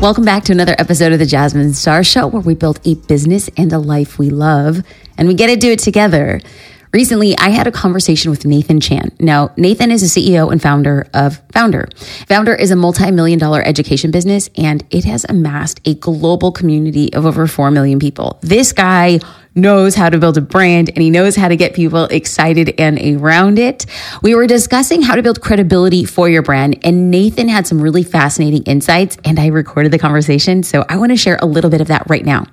Welcome back to another episode of the Jasmine Star Show, where we build a business and a life we love, and we get to do it together. Recently, I had a conversation with Nathan Chan. Now, Nathan is the CEO and founder of Foundr. Foundr is a multi million dollar education business, and it has amassed a global community of over 4 million people. This guy knows how to build a brand and he knows how to get people excited and around it. We were discussing how to build credibility for your brand, and Nathan had some really fascinating insights, and I recorded the conversation. So I want to share a little bit of that right now.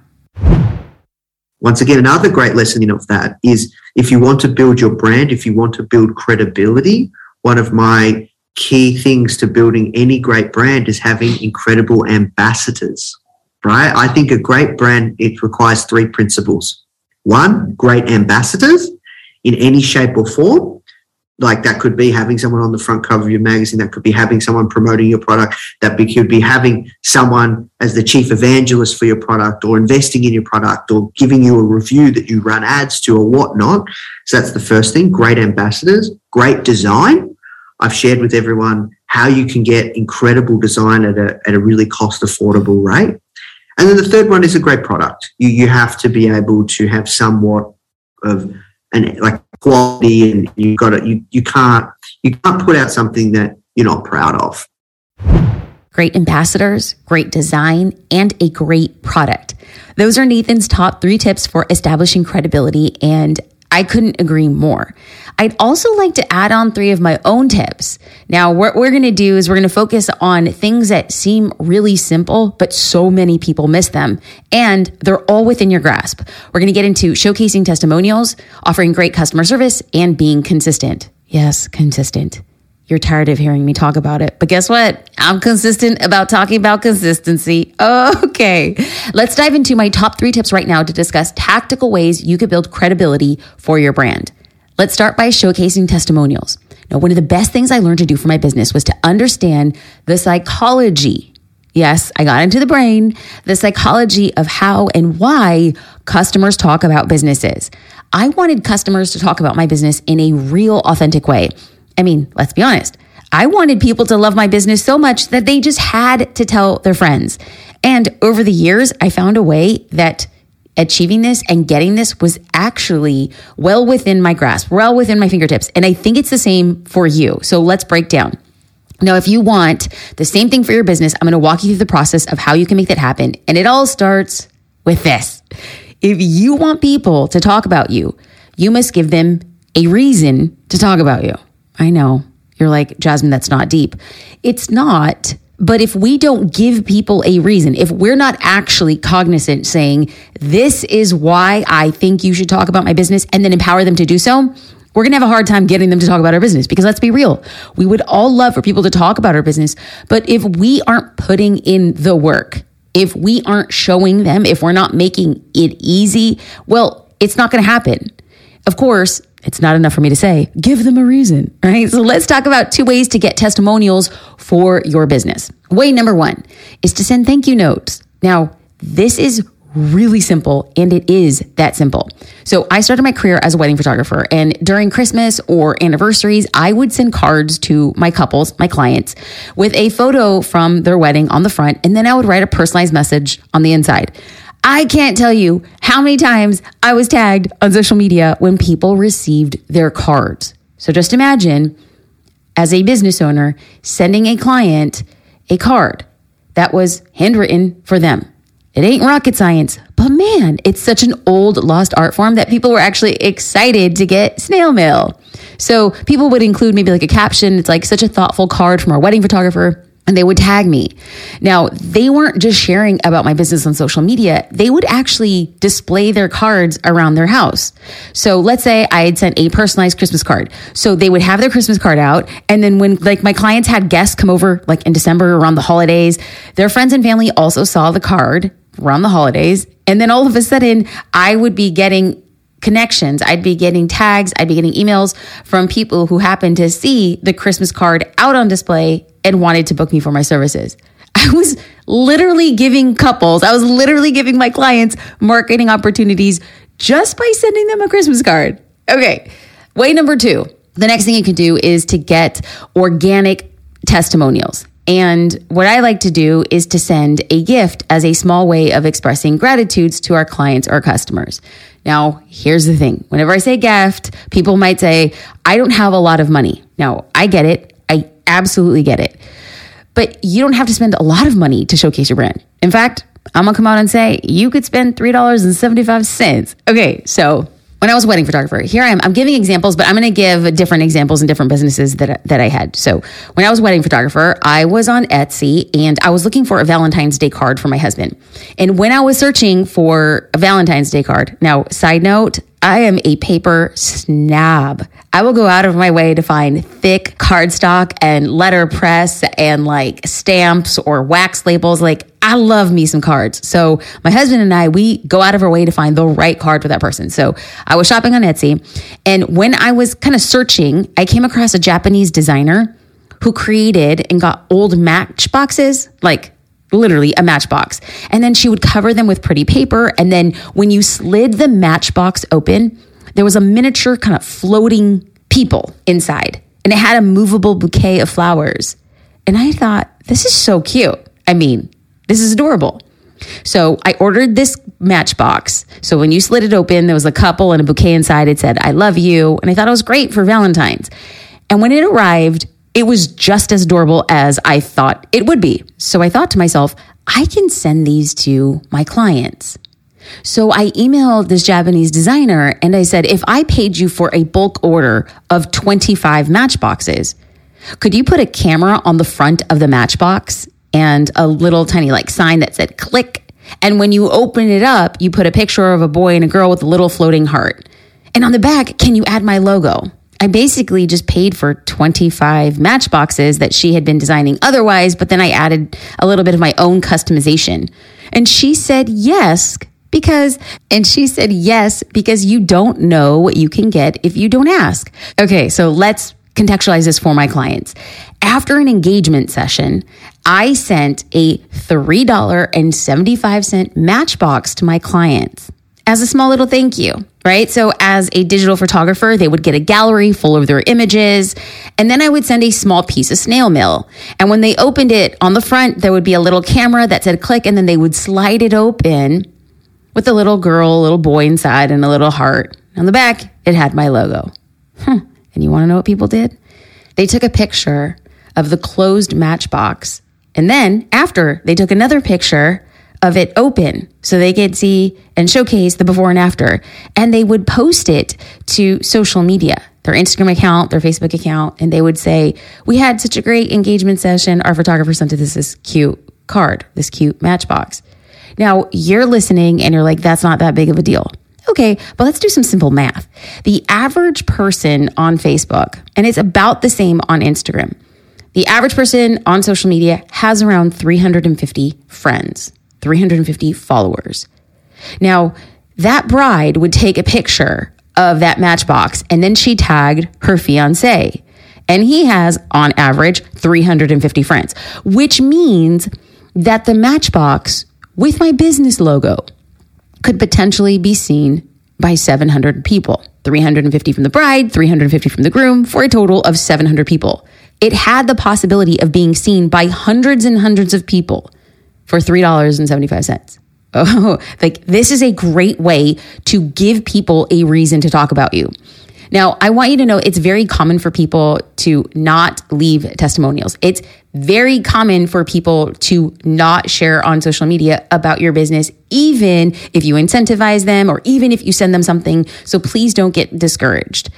Once again, another great lesson of that is if you want to build your brand, if you want to build credibility, one of my key things to building any great brand is having incredible ambassadors, right? I think a great brand, it requires three principles. One, great ambassadors in any shape or form. Like that could be having someone on the front cover of your magazine. That could be having someone promoting your product. That could be having someone as the chief evangelist for your product or investing in your product or giving you a review that you run ads to or whatnot. So that's the first thing. Great ambassadors, great design. I've shared with everyone how you can get incredible design at a, at a really cost affordable rate. And then the third one is a great product. You, you have to be able to have somewhat of an like quality and you've got it. You, you can't, you can't put out something that you're not proud of. Great ambassadors, great design, and a great product. Those are Nathan's top three tips for establishing credibility and I couldn't agree more. I'd also like to add on three of my own tips. Now, what we're going to do is we're going to focus on things that seem really simple, but so many people miss them. And they're all within your grasp. We're going to get into showcasing testimonials, offering great customer service, and being consistent. Yes, consistent. You're tired of hearing me talk about it. But guess what? I'm consistent about talking about consistency. Okay. Let's dive into my top three tips right now to discuss tactical ways you could build credibility for your brand. Let's start by showcasing testimonials. Now, one of the best things I learned to do for my business was to understand the psychology. Yes, I got into the brain, the psychology of how and why customers talk about businesses. I wanted customers to talk about my business in a real, authentic way. I mean, let's be honest. I wanted people to love my business so much that they just had to tell their friends. And over the years, I found a way that achieving this and getting this was actually well within my grasp, well within my fingertips. And I think it's the same for you. So let's break down. Now, if you want the same thing for your business, I'm going to walk you through the process of how you can make that happen. And it all starts with this. If you want people to talk about you, you must give them a reason to talk about you. I know. You're like, Jasmine, that's not deep. It's not. But if we don't give people a reason, if we're not actually cognizant saying, this is why I think you should talk about my business and then empower them to do so, we're going to have a hard time getting them to talk about our business because let's be real. We would all love for people to talk about our business. But if we aren't putting in the work, if we aren't showing them, if we're not making it easy, well, it's not going to happen. Of course, it's not enough for me to say, give them a reason, right? So let's talk about two ways to get testimonials for your business. Way number one is to send thank you notes. Now, this is really simple and it is that simple. So I started my career as a wedding photographer and during Christmas or anniversaries, I would send cards to my couples, my clients with a photo from their wedding on the front and then I would write a personalized message on the inside. I can't tell you how many times I was tagged on social media when people received their cards. So just imagine as a business owner sending a client a card that was handwritten for them. It ain't rocket science, but man, it's such an old lost art form that people were actually excited to get snail mail. So people would include maybe like a caption. It's like such a thoughtful card from our wedding photographer and they would tag me. Now, they weren't just sharing about my business on social media, they would actually display their cards around their house. So let's say I had sent a personalized Christmas card. So they would have their Christmas card out. And then when like my clients had guests come over like in December around the holidays, their friends and family also saw the card around the holidays. And then all of a sudden, I would be getting connections. I'd be getting tags, I'd be getting emails from people who happened to see the Christmas card out on display and wanted to book me for my services. I was literally giving couples, I was literally giving my clients marketing opportunities just by sending them a Christmas card. Okay, way number two. The next thing you can do is to get organic testimonials. And what I like to do is to send a gift as a small way of expressing gratitudes to our clients or customers. Now, here's the thing. Whenever I say gift, people might say, I don't have a lot of money. Now, I get it. Absolutely get it. But you don't have to spend a lot of money to showcase your brand. In fact, I'm gonna come out and say you could spend $3.75. Okay, so when I was a wedding photographer, here I am. I'm giving examples, but I'm going to give different examples in different businesses that, that I had. So when I was a wedding photographer, I was on Etsy and I was looking for a Valentine's Day card for my husband. And when I was searching for a Valentine's Day card, now, side note, I am a paper snob. I will go out of my way to find thick cardstock and letterpress and like stamps or wax labels. Like, I love me some cards. So, my husband and I, we go out of our way to find the right card for that person. So, I was shopping on Etsy. And when I was kind of searching, I came across a Japanese designer who created and got old matchboxes, like literally a matchbox. And then she would cover them with pretty paper. And then when you slid the matchbox open, there was a miniature kind of floating people inside. And it had a movable bouquet of flowers. And I thought, this is so cute. I mean, this is adorable. So I ordered this matchbox. So when you slid it open, there was a couple and a bouquet inside. It said, I love you. And I thought it was great for Valentine's. And when it arrived, it was just as adorable as I thought it would be. So I thought to myself, I can send these to my clients. So I emailed this Japanese designer and I said, if I paid you for a bulk order of 25 matchboxes, could you put a camera on the front of the matchbox and a little tiny like sign that said click? And when you open it up, you put a picture of a boy and a girl with a little floating heart. And on the back, can you add my logo? I basically just paid for 25 matchboxes that she had been designing otherwise, but then I added a little bit of my own customization. And she said yes, because, and she said yes, because you don't know what you can get if you don't ask. Okay, so let's contextualize this for my clients. After an engagement session, I sent a $3.75 matchbox to my clients as a small little thank you, right? So, as a digital photographer, they would get a gallery full of their images, and then I would send a small piece of snail mail. And when they opened it on the front, there would be a little camera that said click, and then they would slide it open with a little girl, a little boy inside, and a little heart. On the back, it had my logo. Huh. And you want to know what people did? They took a picture of the closed matchbox. And then after, they took another picture of it open so they could see and showcase the before and after. And they would post it to social media, their Instagram account, their Facebook account, and they would say, We had such a great engagement session. Our photographer sent us this cute card, this cute matchbox. Now you're listening and you're like, That's not that big of a deal. Okay, but let's do some simple math. The average person on Facebook, and it's about the same on Instagram, the average person on social media has around 350 friends. 350 followers. Now, that bride would take a picture of that matchbox and then she tagged her fiance. And he has, on average, 350 friends, which means that the matchbox with my business logo could potentially be seen by 700 people 350 from the bride, 350 from the groom, for a total of 700 people. It had the possibility of being seen by hundreds and hundreds of people for $3.75. Oh, like this is a great way to give people a reason to talk about you. Now, I want you to know it's very common for people to not leave testimonials. It's very common for people to not share on social media about your business, even if you incentivize them or even if you send them something. So please don't get discouraged.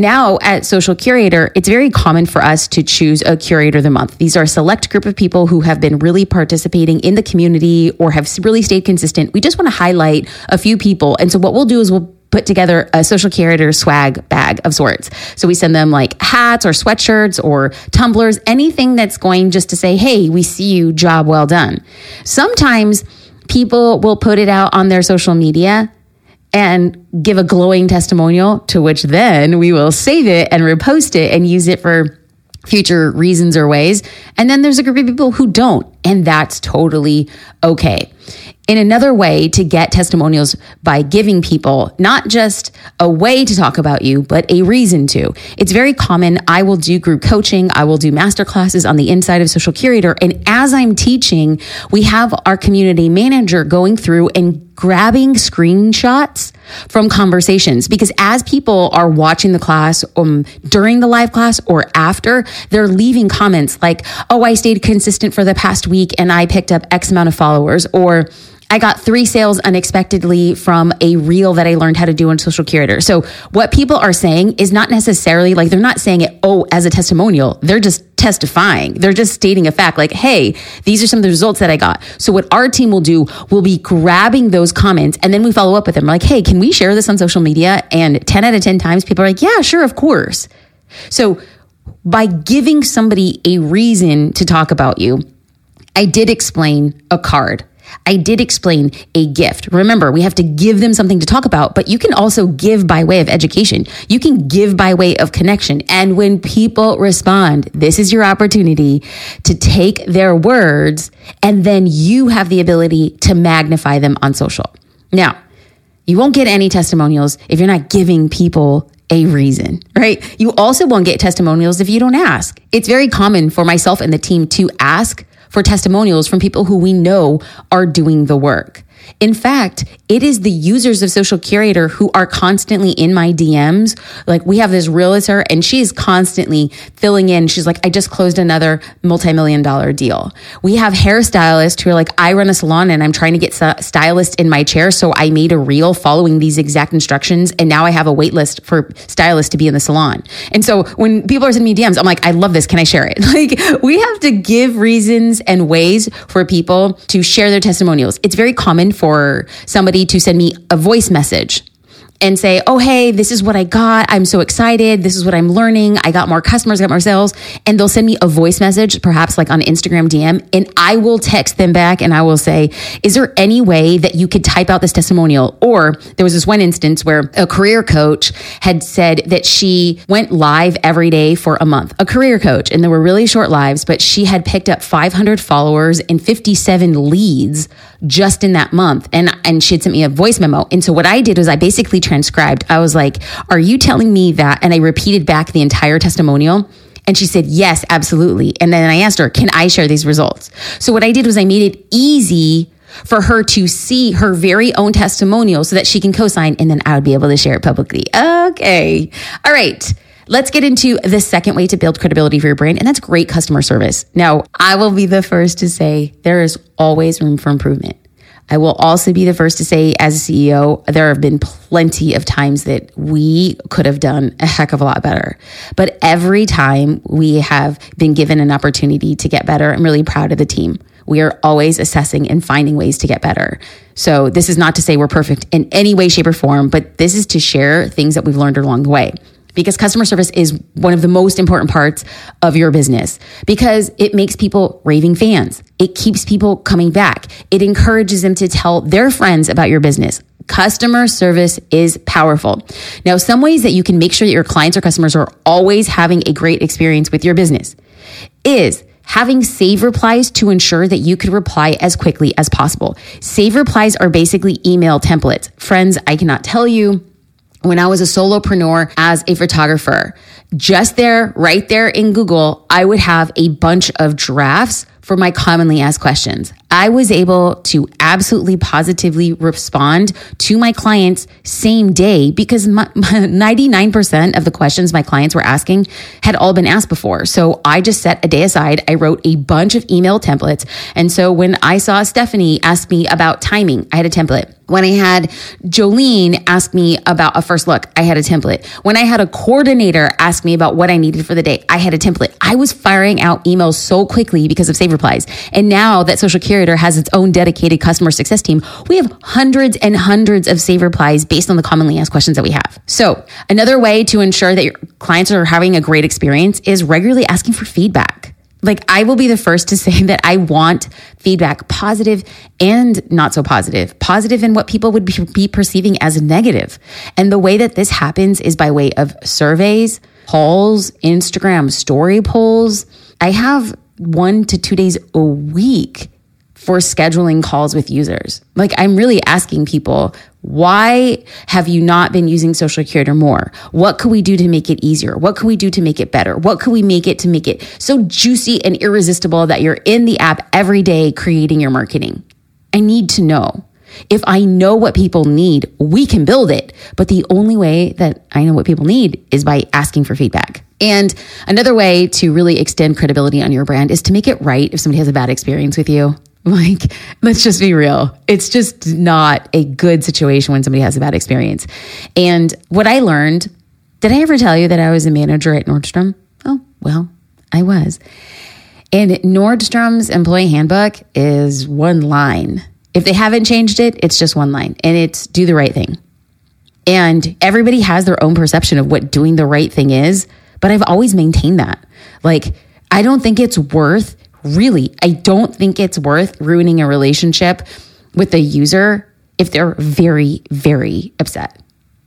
Now at Social Curator, it's very common for us to choose a curator of the month. These are a select group of people who have been really participating in the community or have really stayed consistent. We just want to highlight a few people. And so what we'll do is we'll put together a social curator swag bag of sorts. So we send them like hats or sweatshirts or tumblers, anything that's going just to say, Hey, we see you, job well done. Sometimes people will put it out on their social media and give a glowing testimonial to which then we will save it and repost it and use it for future reasons or ways. And then there's a group of people who don't. And that's totally okay. In another way to get testimonials by giving people not just a way to talk about you, but a reason to. It's very common. I will do group coaching. I will do master classes on the inside of Social Curator. And as I'm teaching, we have our community manager going through and grabbing screenshots from conversations because as people are watching the class um, during the live class or after, they're leaving comments like, oh, I stayed consistent for the past week and I picked up X amount of followers or I got three sales unexpectedly from a reel that I learned how to do on Social Curator. So what people are saying is not necessarily like they're not saying it, oh, as a testimonial. They're just testifying. They're just stating a fact like, hey, these are some of the results that I got. So what our team will do, we'll be grabbing those comments and then we follow up with them. We're like, hey, can we share this on social media? And 10 out of 10 times people are like, yeah, sure, of course. So by giving somebody a reason to talk about you, I did explain a card. I did explain a gift. Remember, we have to give them something to talk about, but you can also give by way of education. You can give by way of connection. And when people respond, this is your opportunity to take their words and then you have the ability to magnify them on social. Now, you won't get any testimonials if you're not giving people a reason, right? You also won't get testimonials if you don't ask. It's very common for myself and the team to ask for testimonials from people who we know are doing the work. In fact, it is the users of Social Curator who are constantly in my DMs. Like we have this realtor and she is constantly filling in. She's like, I just closed another multi-million dollar deal. We have hairstylists who are like, I run a salon and I'm trying to get stylist in my chair. So I made a reel following these exact instructions. And now I have a wait list for stylists to be in the salon. And so when people are sending me DMs, I'm like, I love this. Can I share it? Like we have to give reasons and ways for people to share their testimonials. It's very common for somebody to send me a voice message and say, oh, hey, this is what I got. I'm so excited. This is what I'm learning. I got more customers, I got more sales. And they'll send me a voice message, perhaps like on Instagram DM, and I will text them back and I will say, is there any way that you could type out this testimonial? Or there was this one instance where a career coach had said that she went live every day for a month, a career coach, and there were really short lives, but she had picked up 500 followers and 57 leads just in that month. And, and she had sent me a voice memo. And so what I did was I basically transcribed. I was like, Are you telling me that? And I repeated back the entire testimonial. And she said, Yes, absolutely. And then I asked her, Can I share these results? So what I did was I made it easy for her to see her very own testimonial so that she can co sign and then I would be able to share it publicly. Okay. All right. Let's get into the second way to build credibility for your brand, and that's great customer service. Now, I will be the first to say there is always room for improvement. I will also be the first to say, as a CEO, there have been plenty of times that we could have done a heck of a lot better. But every time we have been given an opportunity to get better, I'm really proud of the team. We are always assessing and finding ways to get better. So, this is not to say we're perfect in any way, shape, or form, but this is to share things that we've learned along the way because customer service is one of the most important parts of your business because it makes people raving fans. It keeps people coming back. It encourages them to tell their friends about your business. Customer service is powerful. Now, some ways that you can make sure that your clients or customers are always having a great experience with your business is having save replies to ensure that you can reply as quickly as possible. Save replies are basically email templates. Friends, I cannot tell you when I was a solopreneur as a photographer, just there, right there in Google, I would have a bunch of drafts for my commonly asked questions. I was able to absolutely positively respond to my clients same day because my, 99% of the questions my clients were asking had all been asked before. So I just set a day aside. I wrote a bunch of email templates. And so when I saw Stephanie ask me about timing, I had a template. When I had Jolene ask me about a first look, I had a template. When I had a coordinator ask me about what I needed for the day, I had a template. I was firing out emails so quickly because of Save Replies. And now that Social Has its own dedicated customer success team, we have hundreds and hundreds of Save Replies based on the commonly asked questions that we have. So another way to ensure that your clients are having a great experience is regularly asking for feedback like I will be the first to say that I want feedback, positive and not so positive, positive in what people would be perceiving as negative. And the way that this happens is by way of surveys, polls, Instagram story polls. I have one to two days a week for scheduling calls with users. Like I'm really asking people, why have you not been using social curator more? What could we do to make it easier? What can we do to make it better? What could we make it to make it so juicy and irresistible that you're in the app every day creating your marketing? I need to know. If I know what people need, we can build it. But the only way that I know what people need is by asking for feedback. And another way to really extend credibility on your brand is to make it right if somebody has a bad experience with you. Like, let's just be real. It's just not a good situation when somebody has a bad experience. And what I learned, did I ever tell you that I was a manager at Nordstrom? Oh, well, I was. And Nordstrom's employee handbook is one line. If they haven't changed it, it's just one line and it's do the right thing. And everybody has their own perception of what doing the right thing is, but I've always maintained that. Like, I don't think it's worth, really, I don't think it's worth ruining a relationship with a user if they're very, very upset.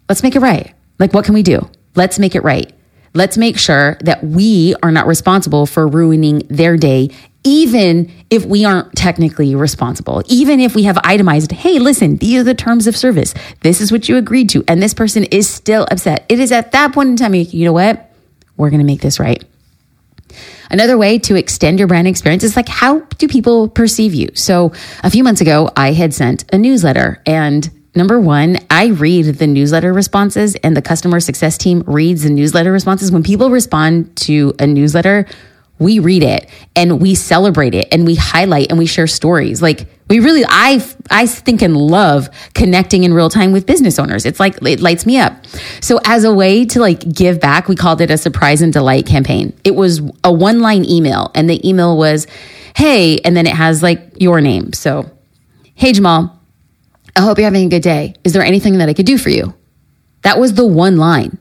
Let's make it right. Like, what can we do? Let's make it right. Let's make sure that we are not responsible for ruining their day, even if we aren't technically responsible, even if we have itemized, hey, listen, these are the terms of service. This is what you agreed to. And this person is still upset. It is at that point in time, you know what? We're going to make this right. Another way to extend your brand experience is like, how do people perceive you? So a few months ago, I had sent a newsletter and Number one, I read the newsletter responses and the customer success team reads the newsletter responses. When people respond to a newsletter, we read it and we celebrate it and we highlight and we share stories. Like we really, I, I think and love connecting in real time with business owners. It's like, it lights me up. So as a way to like give back, we called it a surprise and delight campaign. It was a one line email and the email was, Hey, and then it has like your name. So, Hey, Jamal, I hope you're having a good day. Is there anything that I could do for you? That was the one line.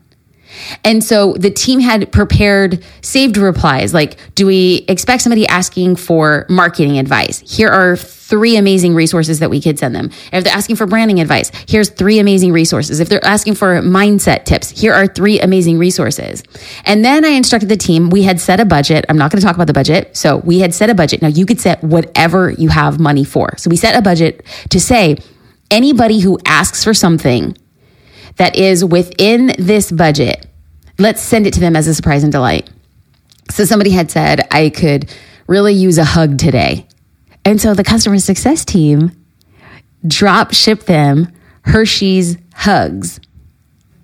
And so the team had prepared saved replies like, do we expect somebody asking for marketing advice? Here are three amazing resources that we could send them. If they're asking for branding advice, here's three amazing resources. If they're asking for mindset tips, here are three amazing resources. And then I instructed the team, we had set a budget. I'm not going to talk about the budget. So we had set a budget. Now you could set whatever you have money for. So we set a budget to say, anybody who asks for something that is within this budget, let's send it to them as a surprise and delight. So somebody had said, I could really use a hug today. And so the customer success team drop shipped them Hershey's hugs.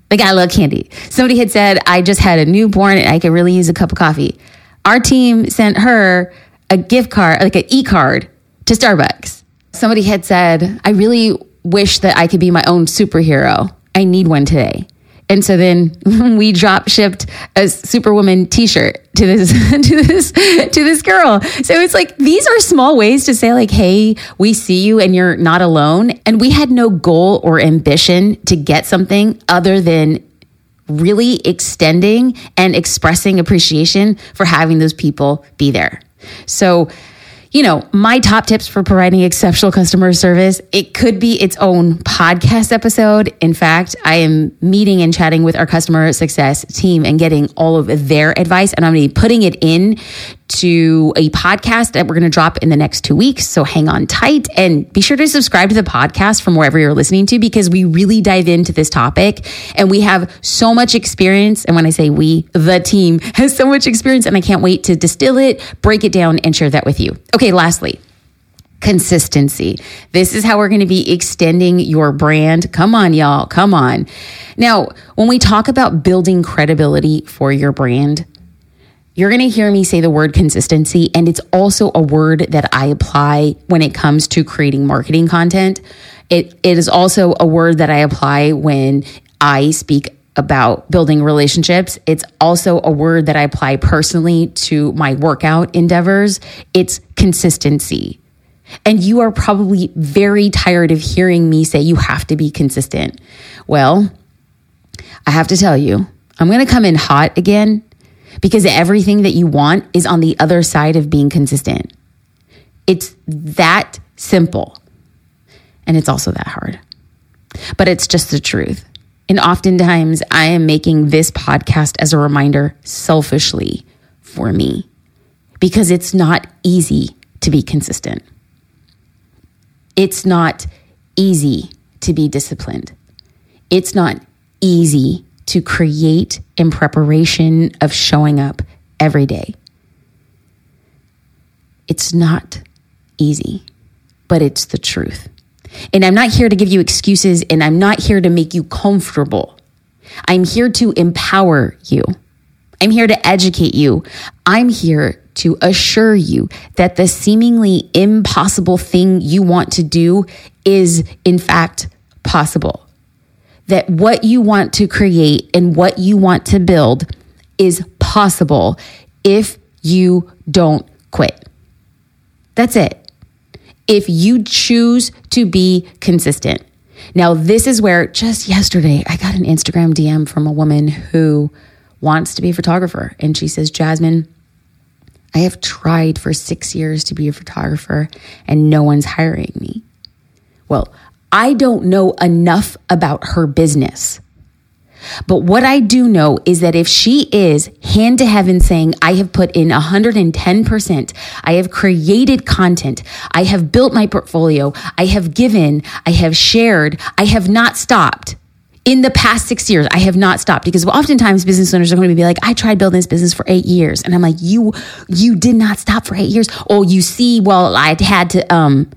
They got a little candy. Somebody had said, I just had a newborn and I could really use a cup of coffee. Our team sent her a gift card, like an e card to Starbucks. Somebody had said, I really wish that I could be my own superhero. I need one today. And so then we drop shipped a Superwoman T-shirt to this to this to this girl. So it's like these are small ways to say like, "Hey, we see you and you're not alone." And we had no goal or ambition to get something other than really extending and expressing appreciation for having those people be there. So you know, my top tips for providing exceptional customer service. It could be its own podcast episode. In fact, I am meeting and chatting with our customer success team and getting all of their advice, and I'm going to be putting it in to a podcast that we're going to drop in the next two weeks. So hang on tight and be sure to subscribe to the podcast from wherever you're listening to because we really dive into this topic and we have so much experience. And when I say we, the team has so much experience and I can't wait to distill it, break it down, and share that with you. Okay, lastly, consistency. This is how we're going to be extending your brand. Come on, y'all. Come on. Now, when we talk about building credibility for your brand, you're going to hear me say the word consistency, and it's also a word that I apply when it comes to creating marketing content. It, it is also a word that I apply when I speak about building relationships. It's also a word that I apply personally to my workout endeavors. It's consistency. And you are probably very tired of hearing me say you have to be consistent. Well, I have to tell you, I'm going to come in hot again because everything that you want is on the other side of being consistent. It's that simple. And it's also that hard. But it's just the truth. And oftentimes I am making this podcast as a reminder selfishly for me because it's not easy to be consistent. It's not easy to be disciplined. It's not easy to create in preparation of showing up every day. It's not easy, but it's the truth. And I'm not here to give you excuses and I'm not here to make you comfortable. I'm here to empower you. I'm here to educate you. I'm here to assure you that the seemingly impossible thing you want to do is, in fact, possible. That what you want to create and what you want to build is possible if you don't quit. That's it if you choose to be consistent. Now, this is where just yesterday I got an Instagram DM from a woman who wants to be a photographer. And she says, Jasmine, I have tried for six years to be a photographer and no one's hiring me. Well, I don't know enough about her business. But what I do know is that if she is hand to heaven saying, I have put in 110%, I have created content, I have built my portfolio, I have given, I have shared, I have not stopped. In the past six years, I have not stopped. Because oftentimes business owners are going to be like, I tried building this business for eight years. And I'm like, you, you did not stop for eight years. Oh, you see, well, I had to, um,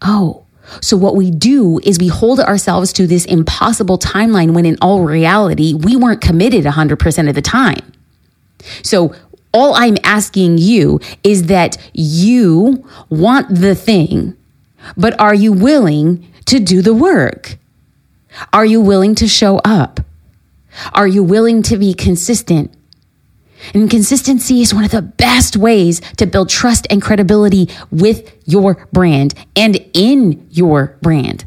oh, so, what we do is we hold ourselves to this impossible timeline when in all reality, we weren't committed 100% of the time. So, all I'm asking you is that you want the thing, but are you willing to do the work? Are you willing to show up? Are you willing to be consistent? And consistency is one of the best ways to build trust and credibility with your brand and in your brand.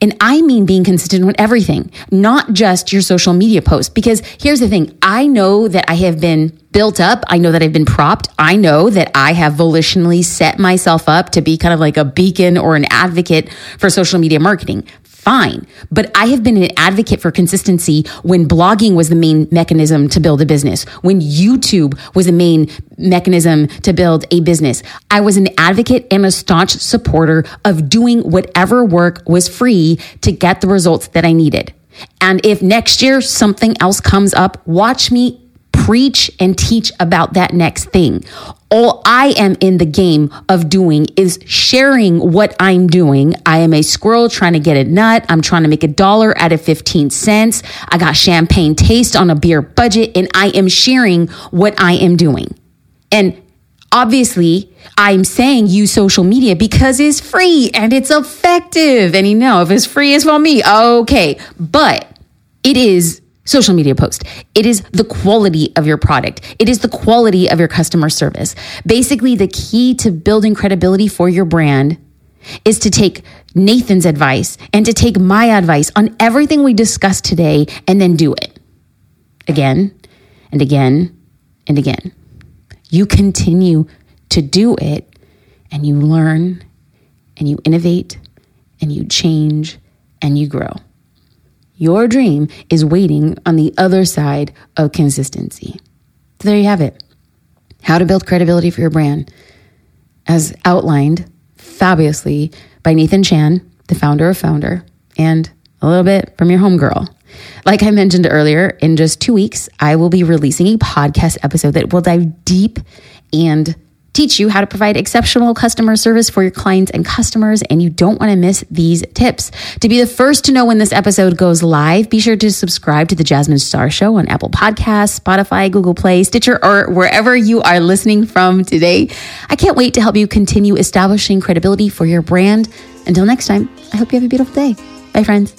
And I mean being consistent with everything, not just your social media posts. Because here's the thing I know that I have been built up. I know that I've been propped. I know that I have volitionally set myself up to be kind of like a beacon or an advocate for social media marketing fine. But I have been an advocate for consistency when blogging was the main mechanism to build a business, when YouTube was the main mechanism to build a business. I was an advocate and a staunch supporter of doing whatever work was free to get the results that I needed. And if next year something else comes up, watch me preach and teach about that next thing. All I am in the game of doing is sharing what I'm doing. I am a squirrel trying to get a nut. I'm trying to make a dollar out of 15 cents. I got champagne taste on a beer budget and I am sharing what I am doing. And obviously, I'm saying use social media because it's free and it's effective. And you know, if it's free, it's for me. Okay. But it is social media post. It is the quality of your product. It is the quality of your customer service. Basically, the key to building credibility for your brand is to take Nathan's advice and to take my advice on everything we discussed today and then do it again and again and again. You continue to do it and you learn and you innovate and you change and you grow. Your dream is waiting on the other side of consistency. So there you have it. How to build credibility for your brand, as outlined fabulously by Nathan Chan, the founder of Foundr, and a little bit from your homegirl. Like I mentioned earlier, in just two weeks, I will be releasing a podcast episode that will dive deep and teach you how to provide exceptional customer service for your clients and customers, and you don't want to miss these tips. To be the first to know when this episode goes live, be sure to subscribe to the Jasmine Star Show on Apple Podcasts, Spotify, Google Play, Stitcher, or wherever you are listening from today. I can't wait to help you continue establishing credibility for your brand. Until next time, I hope you have a beautiful day. Bye, friends.